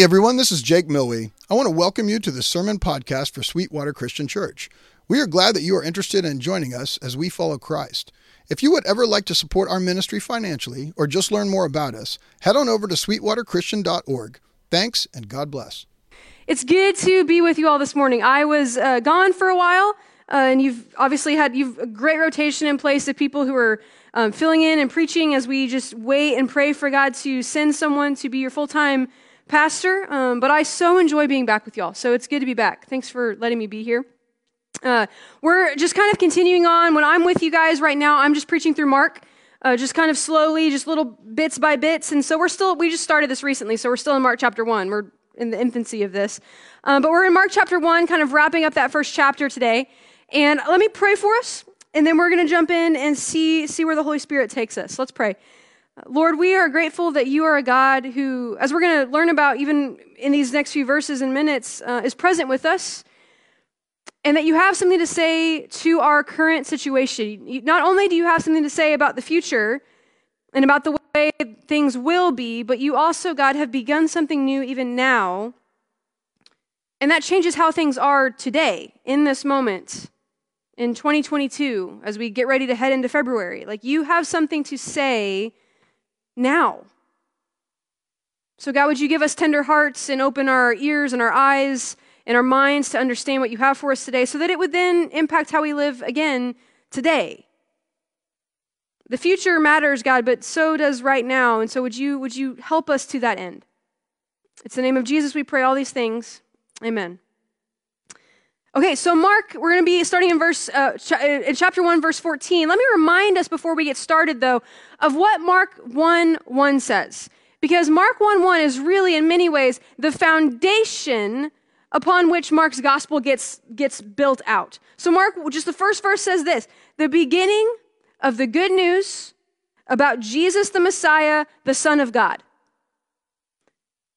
Hey everyone, this is Jake Milwee. I want to welcome you to the Sermon Podcast for Sweetwater Christian Church. We are glad that you are interested in joining us as we follow Christ. If you would ever like to support our ministry financially or just learn more about us, head on over to sweetwaterchristian.org. Thanks and God bless. It's good to be with you all this morning. I was uh, gone for a while, uh, and you've obviously had you've a great rotation in place of people who are um, filling in and preaching as we just wait and pray for God to send someone to be your full time pastor. Um, but I so enjoy being back with y'all, so it's good to be back. Thanks for letting me be here. Uh, we're just kind of continuing on. When I'm with you guys right now, I'm just preaching through Mark, uh, just kind of slowly, just little bits by bits. And so we're still, we just started this recently, so we're still in Mark chapter 1. We're in the infancy of this. Um, but we're in Mark chapter 1, kind of wrapping up that first chapter today. And let me pray for us, and then we're going to jump in and see, see where the Holy Spirit takes us. Let's pray. Lord, we are grateful that you are a God who, as we're going to learn about even in these next few verses and minutes, uh, is present with us and that you have something to say to our current situation. Not only do you have something to say about the future and about the way things will be, but you also, God, have begun something new even now. And that changes how things are today, in this moment, in 2022, as we get ready to head into February. Like you have something to say now. So, God, would you give us tender hearts and open our ears and our eyes and our minds to understand what you have for us today so that it would then impact how we live again today. The future matters, God, but so does right now. And so would you would you help us to that end? It's the name of Jesus we pray all these things. Amen. Okay, so Mark, we're going to be starting in verse uh, ch- in chapter 1 verse 14. Let me remind us before we get started though of what Mark 1 1 says. Because Mark 1 1 is really in many ways the foundation upon which Mark's gospel gets, gets built out. So, Mark, just the first verse says this the beginning of the good news about Jesus the Messiah, the Son of God.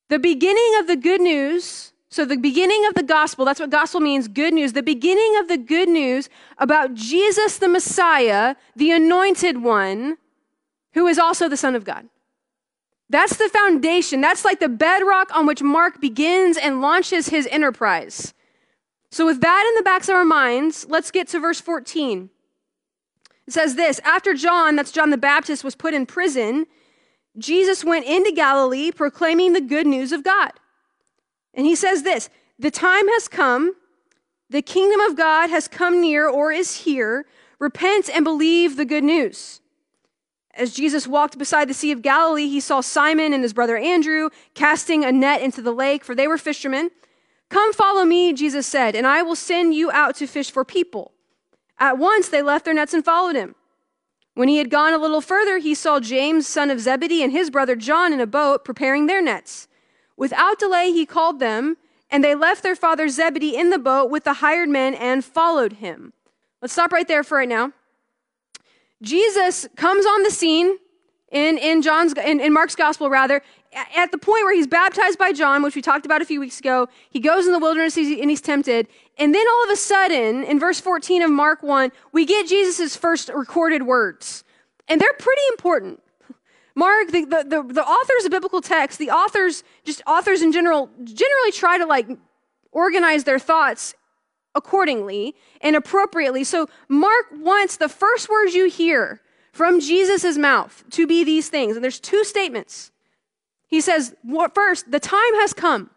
The beginning of the good news, so the beginning of the gospel, that's what gospel means good news. The beginning of the good news about Jesus the Messiah, the anointed one, who is also the Son of God. That's the foundation. That's like the bedrock on which Mark begins and launches his enterprise. So, with that in the backs of our minds, let's get to verse 14. It says this After John, that's John the Baptist, was put in prison, Jesus went into Galilee proclaiming the good news of God. And he says this The time has come, the kingdom of God has come near or is here. Repent and believe the good news. As Jesus walked beside the Sea of Galilee, he saw Simon and his brother Andrew casting a net into the lake, for they were fishermen. Come follow me, Jesus said, and I will send you out to fish for people. At once they left their nets and followed him. When he had gone a little further, he saw James, son of Zebedee, and his brother John in a boat preparing their nets. Without delay, he called them, and they left their father Zebedee in the boat with the hired men and followed him. Let's stop right there for right now. Jesus comes on the scene in, in John's in, in Mark's gospel rather at the point where he's baptized by John, which we talked about a few weeks ago. He goes in the wilderness and he's tempted. And then all of a sudden, in verse 14 of Mark 1, we get Jesus' first recorded words. And they're pretty important. Mark, the, the, the, the authors of biblical texts, the authors, just authors in general, generally try to like organize their thoughts accordingly and appropriately. So Mark wants the first words you hear from Jesus' mouth to be these things. And there's two statements. He says, first, the time has come.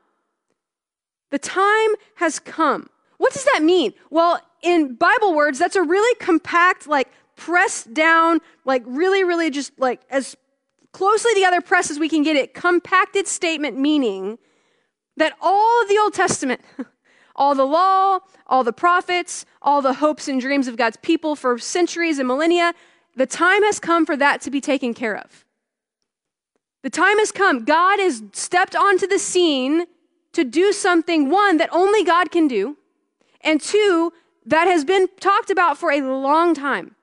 The time has come. What does that mean? Well, in Bible words, that's a really compact, like pressed down, like really, really just like as closely together pressed as we can get it, compacted statement meaning that all of the Old Testament, all the law, all the prophets, all the hopes and dreams of God's people for centuries and millennia. The time has come for that to be taken care of. The time has come. God has stepped onto the scene to do something, one, that only God can do, and two, that has been talked about for a long time.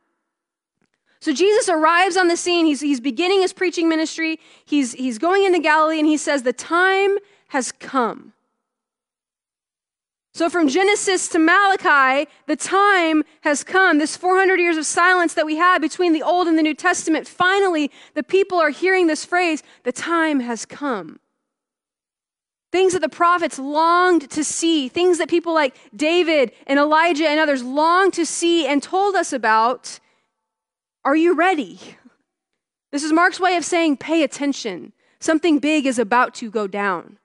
So Jesus arrives on the scene. He's, he's beginning his preaching ministry. He's, he's going into Galilee, and he says, The time has come. So, from Genesis to Malachi, the time has come. This 400 years of silence that we had between the Old and the New Testament, finally, the people are hearing this phrase the time has come. things that the prophets longed to see, things that people like David and Elijah and others longed to see and told us about. Are you ready? This is Mark's way of saying, pay attention. Something big is about to go down.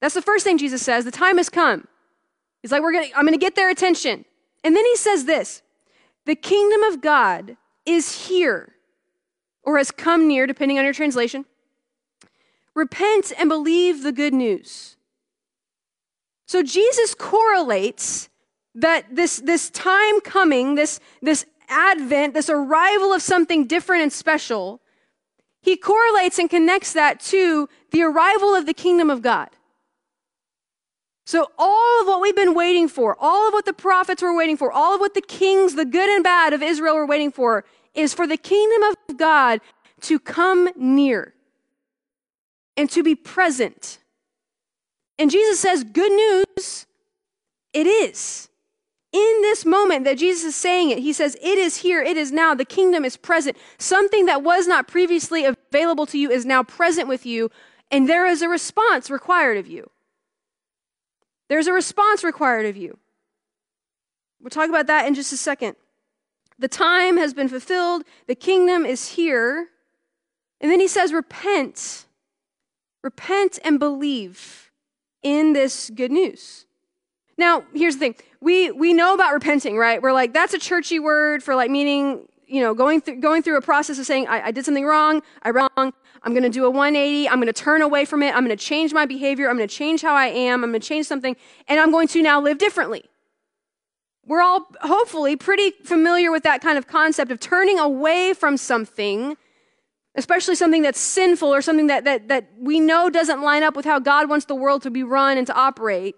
That's the first thing Jesus says. The time has come. He's like, We're gonna, I'm going to get their attention. And then he says this The kingdom of God is here, or has come near, depending on your translation. Repent and believe the good news. So Jesus correlates that this, this time coming, this, this advent, this arrival of something different and special, he correlates and connects that to the arrival of the kingdom of God. So, all of what we've been waiting for, all of what the prophets were waiting for, all of what the kings, the good and bad of Israel were waiting for, is for the kingdom of God to come near and to be present. And Jesus says, Good news, it is. In this moment that Jesus is saying it, he says, It is here, it is now, the kingdom is present. Something that was not previously available to you is now present with you, and there is a response required of you. There's a response required of you. We'll talk about that in just a second. The time has been fulfilled, the kingdom is here. And then he says, Repent Repent and believe in this good news. Now, here's the thing. We we know about repenting, right? We're like, that's a churchy word for like meaning, you know, going through going through a process of saying, I, I did something wrong, I wrong, I'm gonna do a 180, I'm gonna turn away from it, I'm gonna change my behavior, I'm gonna change how I am, I'm gonna change something, and I'm going to now live differently. We're all hopefully pretty familiar with that kind of concept of turning away from something especially something that's sinful or something that, that, that we know doesn't line up with how God wants the world to be run and to operate.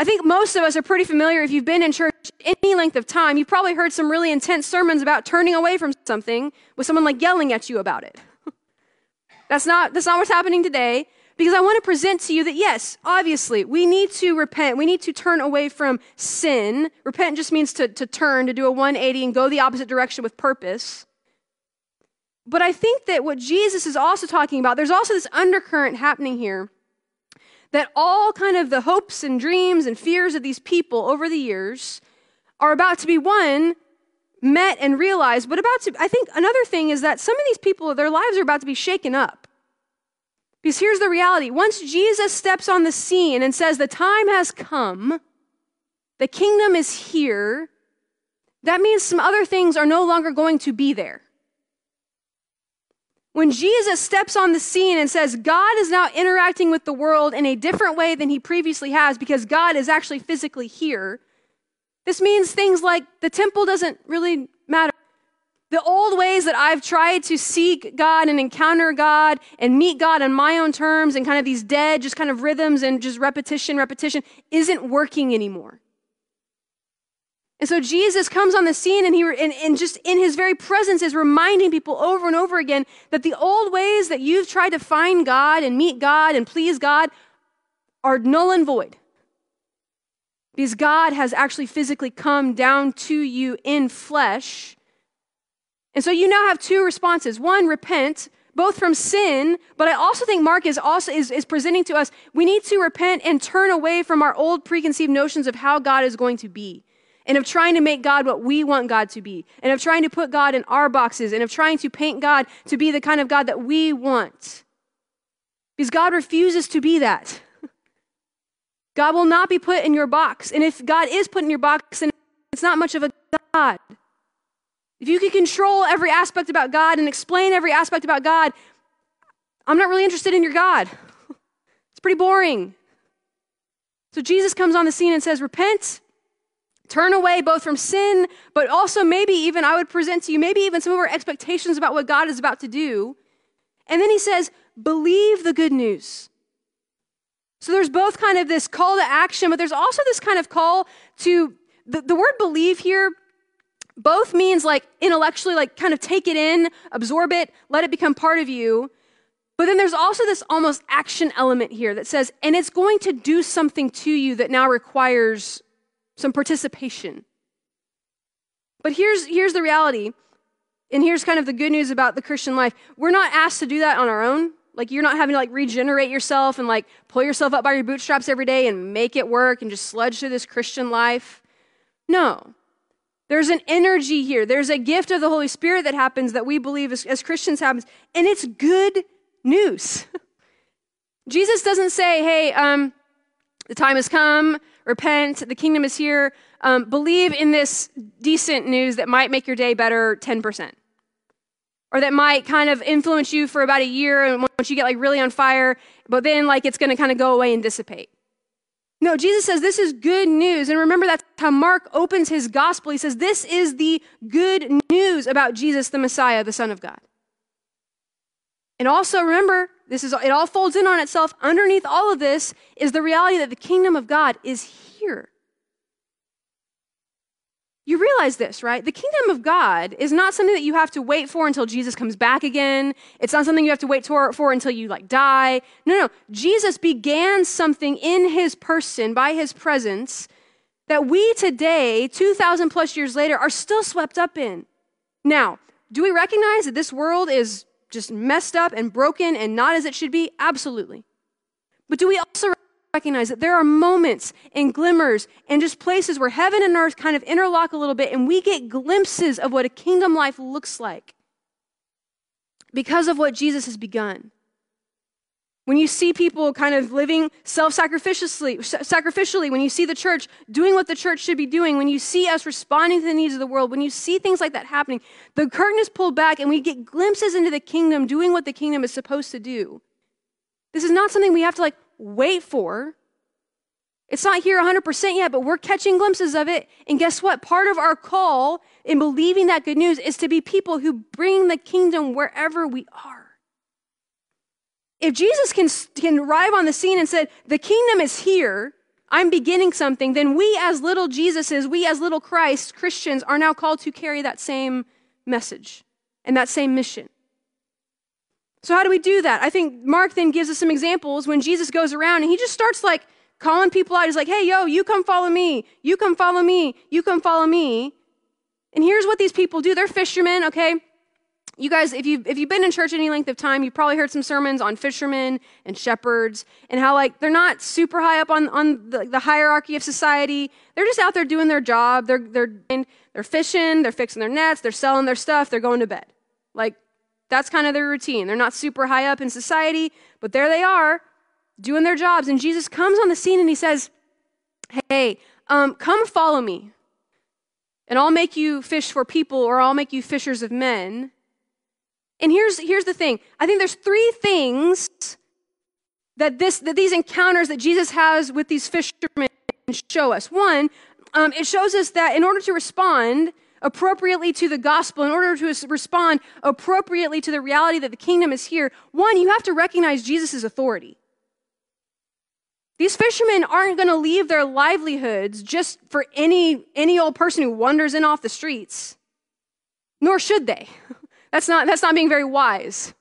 I think most of us are pretty familiar. If you've been in church any length of time, you've probably heard some really intense sermons about turning away from something with someone like yelling at you about it. that's, not, that's not what's happening today because I want to present to you that yes, obviously, we need to repent. We need to turn away from sin. Repent just means to, to turn, to do a 180 and go the opposite direction with purpose. But I think that what Jesus is also talking about, there's also this undercurrent happening here that all kind of the hopes and dreams and fears of these people over the years are about to be one met and realized but about to i think another thing is that some of these people their lives are about to be shaken up. Because here's the reality. Once jesus steps on the scene and says the time has come. The kingdom is here that means some other things are no longer going to be there when Jesus steps on the scene and says, God is now interacting with the world in a different way than he previously has because God is actually physically here, this means things like the temple doesn't really matter. The old ways that I've tried to seek God and encounter God and meet God on my own terms and kind of these dead, just kind of rhythms and just repetition, repetition, isn't working anymore. And so Jesus comes on the scene and he and, and just in his very presence is reminding people over and over again that the old ways that you've tried to find God and meet God and please God are null and void. Because God has actually physically come down to you in flesh. And so you now have two responses. One, repent, both from sin, but I also think Mark is also is, is presenting to us we need to repent and turn away from our old preconceived notions of how God is going to be and of trying to make God what we want God to be, and of trying to put God in our boxes, and of trying to paint God to be the kind of God that we want. Because God refuses to be that. God will not be put in your box. And if God is put in your box, then it's not much of a God. If you can control every aspect about God and explain every aspect about God, I'm not really interested in your God. It's pretty boring. So Jesus comes on the scene and says, Repent turn away both from sin, but also maybe even I would present to you, maybe even some of our expectations about what God is about to do. And then he says, believe the good news. So there's both kind of this call to action, but there's also this kind of call to the, the word believe here both means like intellectually, like kind of take it in, absorb it, let it become part of you. But then there's also this almost action element here that says, and it's going to do something to you that now requires some participation. But here's, here's the reality, and here's kind of the good news about the Christian life. We're not asked to do that on our own. Like you're not having to like regenerate yourself and like pull yourself up by your bootstraps every day and make it work and just sludge through this Christian life. No. There's an energy here. There's a gift of the Holy Spirit that happens that we believe as, as Christians happens, and it's good news. Jesus doesn't say, hey, um, the time has come, repent, the kingdom is here. Um, believe in this decent news that might make your day better 10%. Or that might kind of influence you for about a year and once you get like really on fire, but then like it's going to kind of go away and dissipate. No, Jesus says this is good news. And remember, that's how Mark opens his gospel. He says, This is the good news about Jesus, the Messiah, the Son of God. And also remember, this is it all folds in on itself. Underneath all of this is the reality that the kingdom of God is here. You realize this, right? The kingdom of God is not something that you have to wait for until Jesus comes back again. It's not something you have to wait for until you like die. No, no. Jesus began something in his person by his presence that we today, 2,000 plus years later, are still swept up in. Now, do we recognize that this world is just messed up and broken and not as it should be? Absolutely. But do we also recognize that there are moments and glimmers and just places where heaven and earth kind of interlock a little bit and we get glimpses of what a kingdom life looks like because of what Jesus has begun. When you see people kind of living self sacrificially, sacrificially, when you see the church doing what the church should be doing, when you see us responding to the needs of the world, when you see things like that happening, the curtain is pulled back and we get glimpses into the kingdom doing what the kingdom is supposed to do. This is not something we have to like wait for. It's not here 100% yet, but we're catching glimpses of it. And guess what? Part of our call in believing that good news is to be people who bring the kingdom wherever we are. If Jesus can, can arrive on the scene and said, the kingdom is here, I'm beginning something, then we as little Jesuses, we as little Christ, Christians, are now called to carry that same message and that same mission. So, how do we do that? I think Mark then gives us some examples when Jesus goes around and he just starts like calling people out. He's like, hey, yo, you come follow me. You come follow me. You come follow me. And here's what these people do they're fishermen, okay? You guys, if you've, if you've been in church any length of time, you've probably heard some sermons on fishermen and shepherds and how, like, they're not super high up on, on the, the hierarchy of society. They're just out there doing their job. They're, they're, they're fishing, they're fixing their nets, they're selling their stuff, they're going to bed. Like, that's kind of their routine. They're not super high up in society, but there they are doing their jobs. And Jesus comes on the scene and he says, Hey, um, come follow me. And I'll make you fish for people, or I'll make you fishers of men. And here's, here's the thing I think there's three things that, this, that these encounters that Jesus has with these fishermen show us. One, um, it shows us that in order to respond, appropriately to the gospel, in order to respond appropriately to the reality that the kingdom is here, one, you have to recognize Jesus' authority. These fishermen aren't going to leave their livelihoods just for any, any old person who wanders in off the streets, nor should they. That's not, that's not being very wise.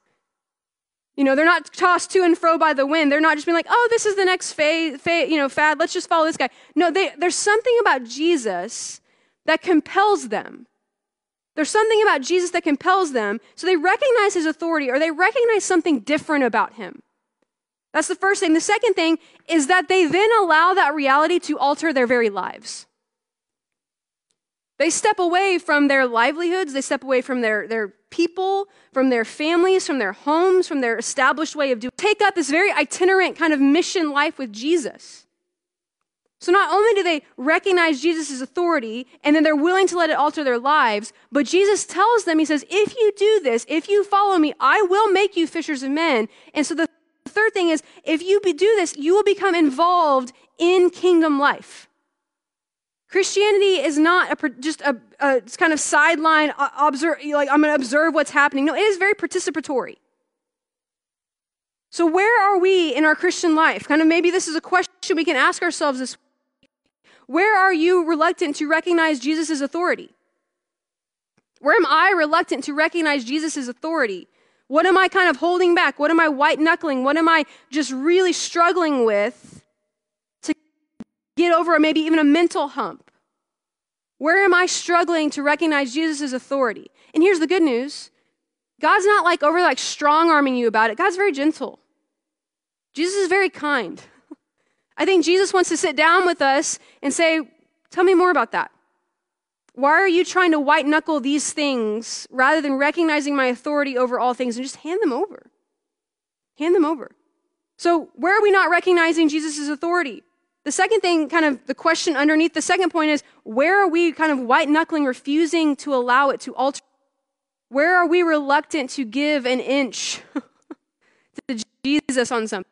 You know, they're not tossed to and fro by the wind. They're not just being like, oh, this is the next fad, fad you know, fad. Let's just follow this guy. No, they, there's something about Jesus that compels them. There's something about Jesus that compels them. So they recognize his authority or they recognize something different about him. That's the first thing. The second thing is that they then allow that reality to alter their very lives. They step away from their livelihoods, they step away from their, their people, from their families, from their homes, from their established way of doing. Take up this very itinerant kind of mission life with Jesus. So not only do they recognize Jesus' authority and then they're willing to let it alter their lives, but Jesus tells them, He says, if you do this, if you follow me, I will make you fishers of men. And so the third thing is, if you do this, you will become involved in kingdom life. Christianity is not a, just a, a kind of sideline, observe, like I'm going to observe what's happening. No, it is very participatory. So, where are we in our Christian life? Kind of maybe this is a question we can ask ourselves this week. where are you reluctant to recognize Jesus' authority? Where am I reluctant to recognize Jesus' authority? What am I kind of holding back? What am I white knuckling? What am I just really struggling with get over maybe even a mental hump? Where am I struggling to recognize Jesus' authority? And here's the good news God's not like over like strong arming you about it. God's very gentle. Jesus is very kind. I think Jesus wants to sit down with us and say, Tell me more about that. Why are you trying to white knuckle these things rather than recognizing my authority over all things and just hand them over? Hand them over. So, where are we not recognizing Jesus' authority? The second thing, kind of the question underneath the second point is where are we kind of white knuckling, refusing to allow it to alter? Where are we reluctant to give an inch to Jesus on something?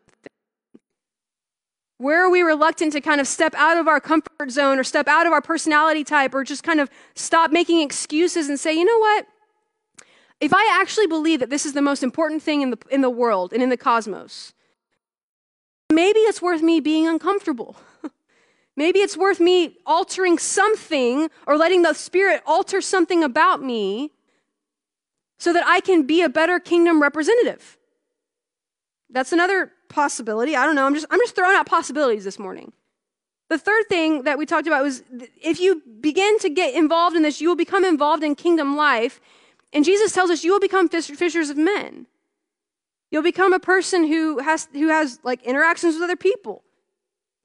Where are we reluctant to kind of step out of our comfort zone or step out of our personality type or just kind of stop making excuses and say, you know what? If I actually believe that this is the most important thing in the, in the world and in the cosmos, maybe it's worth me being uncomfortable. Maybe it's worth me altering something or letting the Spirit alter something about me so that I can be a better kingdom representative. That's another possibility. I don't know. I'm just, I'm just throwing out possibilities this morning. The third thing that we talked about was if you begin to get involved in this, you will become involved in kingdom life. And Jesus tells us you will become fishers of men. You'll become a person who has, who has like interactions with other people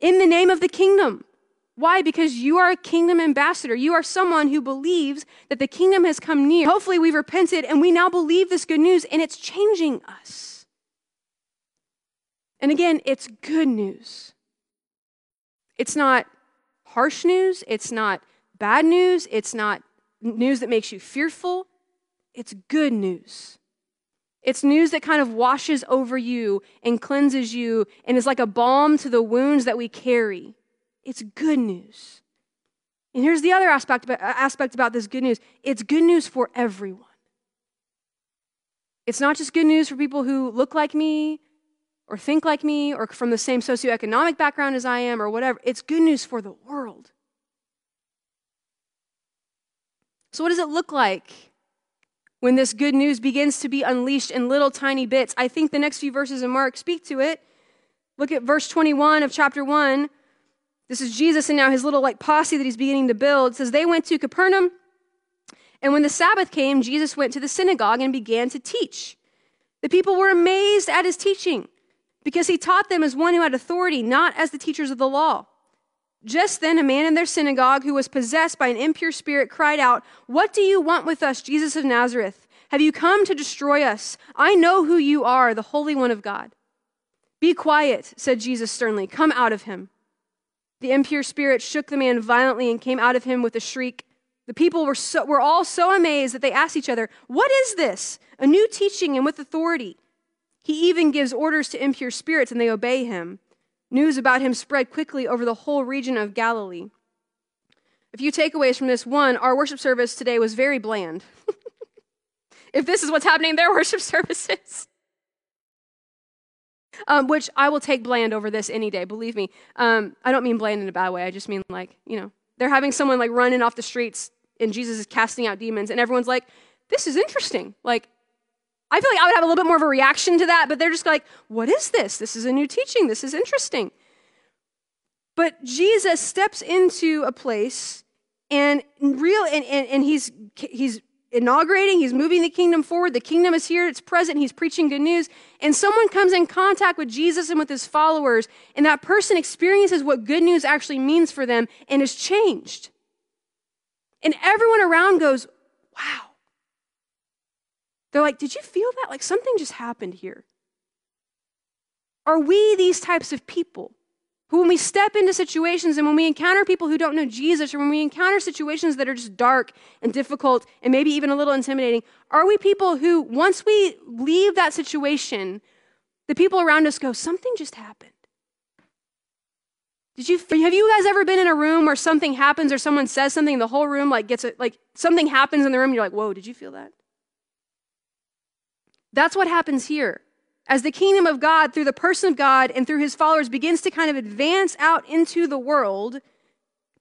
in the name of the kingdom. Why? Because you are a kingdom ambassador. You are someone who believes that the kingdom has come near. Hopefully, we've repented and we now believe this good news and it's changing us. And again, it's good news. It's not harsh news, it's not bad news, it's not news that makes you fearful. It's good news. It's news that kind of washes over you and cleanses you and is like a balm to the wounds that we carry. It's good news. And here's the other aspect about, aspect about this good news it's good news for everyone. It's not just good news for people who look like me or think like me or from the same socioeconomic background as I am or whatever. It's good news for the world. So, what does it look like when this good news begins to be unleashed in little tiny bits? I think the next few verses in Mark speak to it. Look at verse 21 of chapter 1. This is Jesus and now his little like posse that he's beginning to build. It says, They went to Capernaum, and when the Sabbath came, Jesus went to the synagogue and began to teach. The people were amazed at his teaching because he taught them as one who had authority, not as the teachers of the law. Just then, a man in their synagogue who was possessed by an impure spirit cried out, What do you want with us, Jesus of Nazareth? Have you come to destroy us? I know who you are, the Holy One of God. Be quiet, said Jesus sternly. Come out of him. The impure spirit shook the man violently and came out of him with a shriek. The people were, so, were all so amazed that they asked each other, What is this? A new teaching and with authority. He even gives orders to impure spirits and they obey him. News about him spread quickly over the whole region of Galilee. A few takeaways from this one, our worship service today was very bland. if this is what's happening in their worship services. Um, which I will take bland over this any day, believe me. Um, I don't mean bland in a bad way. I just mean like, you know, they're having someone like running off the streets and Jesus is casting out demons, and everyone's like, this is interesting. Like, I feel like I would have a little bit more of a reaction to that, but they're just like, what is this? This is a new teaching. This is interesting. But Jesus steps into a place and real and, and, and he's he's inaugurating, he's moving the kingdom forward. The kingdom is here, it's present, he's preaching good news. And someone comes in contact with Jesus and with his followers, and that person experiences what good news actually means for them and is changed. And everyone around goes, wow. They're like, Did you feel that? Like something just happened here. Are we these types of people who, when we step into situations and when we encounter people who don't know Jesus, or when we encounter situations that are just dark and difficult and maybe even a little intimidating, are we people who, once we leave that situation, the people around us go, Something just happened? Did you have you guys ever been in a room where something happens or someone says something, the whole room like gets it like something happens in the room, and you're like, whoa, did you feel that? That's what happens here. As the kingdom of God, through the person of God and through his followers, begins to kind of advance out into the world,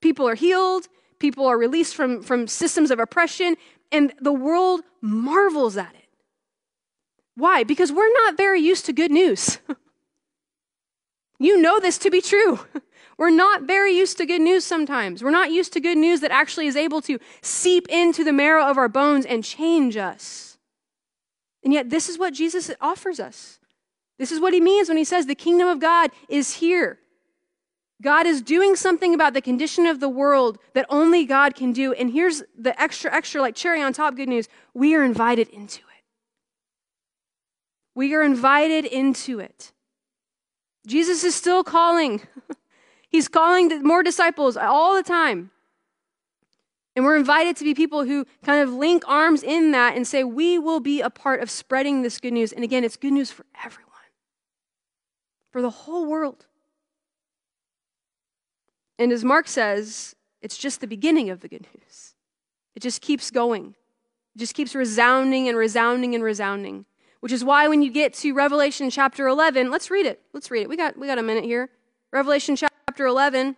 people are healed, people are released from, from systems of oppression, and the world marvels at it. Why? Because we're not very used to good news. you know this to be true. We're not very used to good news sometimes. We're not used to good news that actually is able to seep into the marrow of our bones and change us. And yet, this is what Jesus offers us. This is what he means when he says the kingdom of God is here. God is doing something about the condition of the world that only God can do. And here's the extra, extra, like cherry on top good news we are invited into it. We are invited into it. Jesus is still calling. He's calling more disciples all the time. And we're invited to be people who kind of link arms in that and say, we will be a part of spreading this good news. And again, it's good news for everyone, for the whole world. And as Mark says, it's just the beginning of the good news. It just keeps going, it just keeps resounding and resounding and resounding. Which is why when you get to Revelation chapter 11, let's read it. Let's read it. We got, we got a minute here. Revelation chapter 11.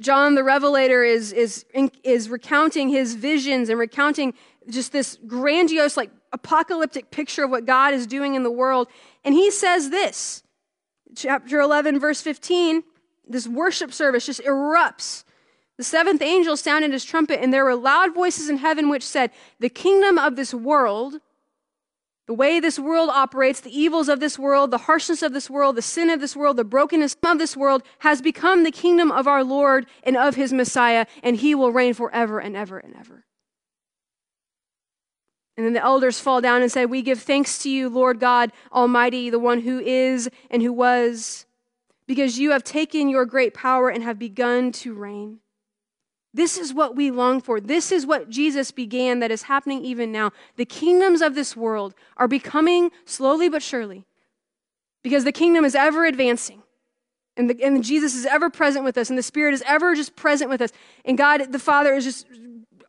John the Revelator is, is, is recounting his visions and recounting just this grandiose, like apocalyptic picture of what God is doing in the world. And he says this, chapter 11, verse 15, this worship service just erupts. The seventh angel sounded his trumpet, and there were loud voices in heaven which said, The kingdom of this world the way this world operates, the evils of this world, the harshness of this world, the sin of this world, the brokenness of this world has become the kingdom of our Lord and of his Messiah, and he will reign forever and ever and ever. And then the elders fall down and say, We give thanks to you, Lord God Almighty, the one who is and who was, because you have taken your great power and have begun to reign. This is what we long for. This is what Jesus began that is happening even now. The kingdoms of this world are becoming slowly but surely because the kingdom is ever advancing. And, the, and Jesus is ever present with us, and the Spirit is ever just present with us. And God, the Father, is just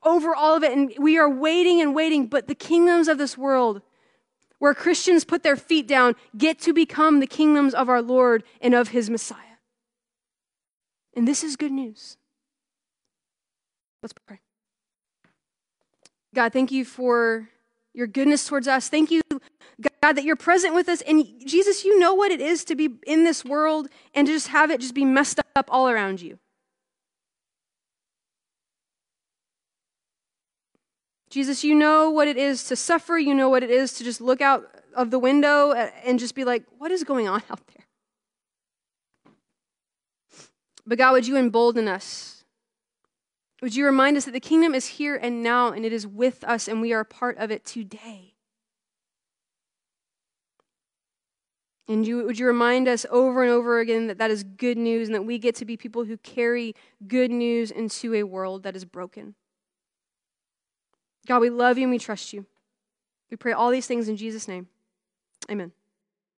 over all of it. And we are waiting and waiting. But the kingdoms of this world, where Christians put their feet down, get to become the kingdoms of our Lord and of his Messiah. And this is good news. Let's pray. God, thank you for your goodness towards us. Thank you, God, that you're present with us. And Jesus, you know what it is to be in this world and to just have it just be messed up all around you. Jesus, you know what it is to suffer. You know what it is to just look out of the window and just be like, what is going on out there? But God, would you embolden us would you remind us that the kingdom is here and now, and it is with us, and we are a part of it today? And you, would you remind us over and over again that that is good news and that we get to be people who carry good news into a world that is broken? God, we love you and we trust you. We pray all these things in Jesus' name. Amen.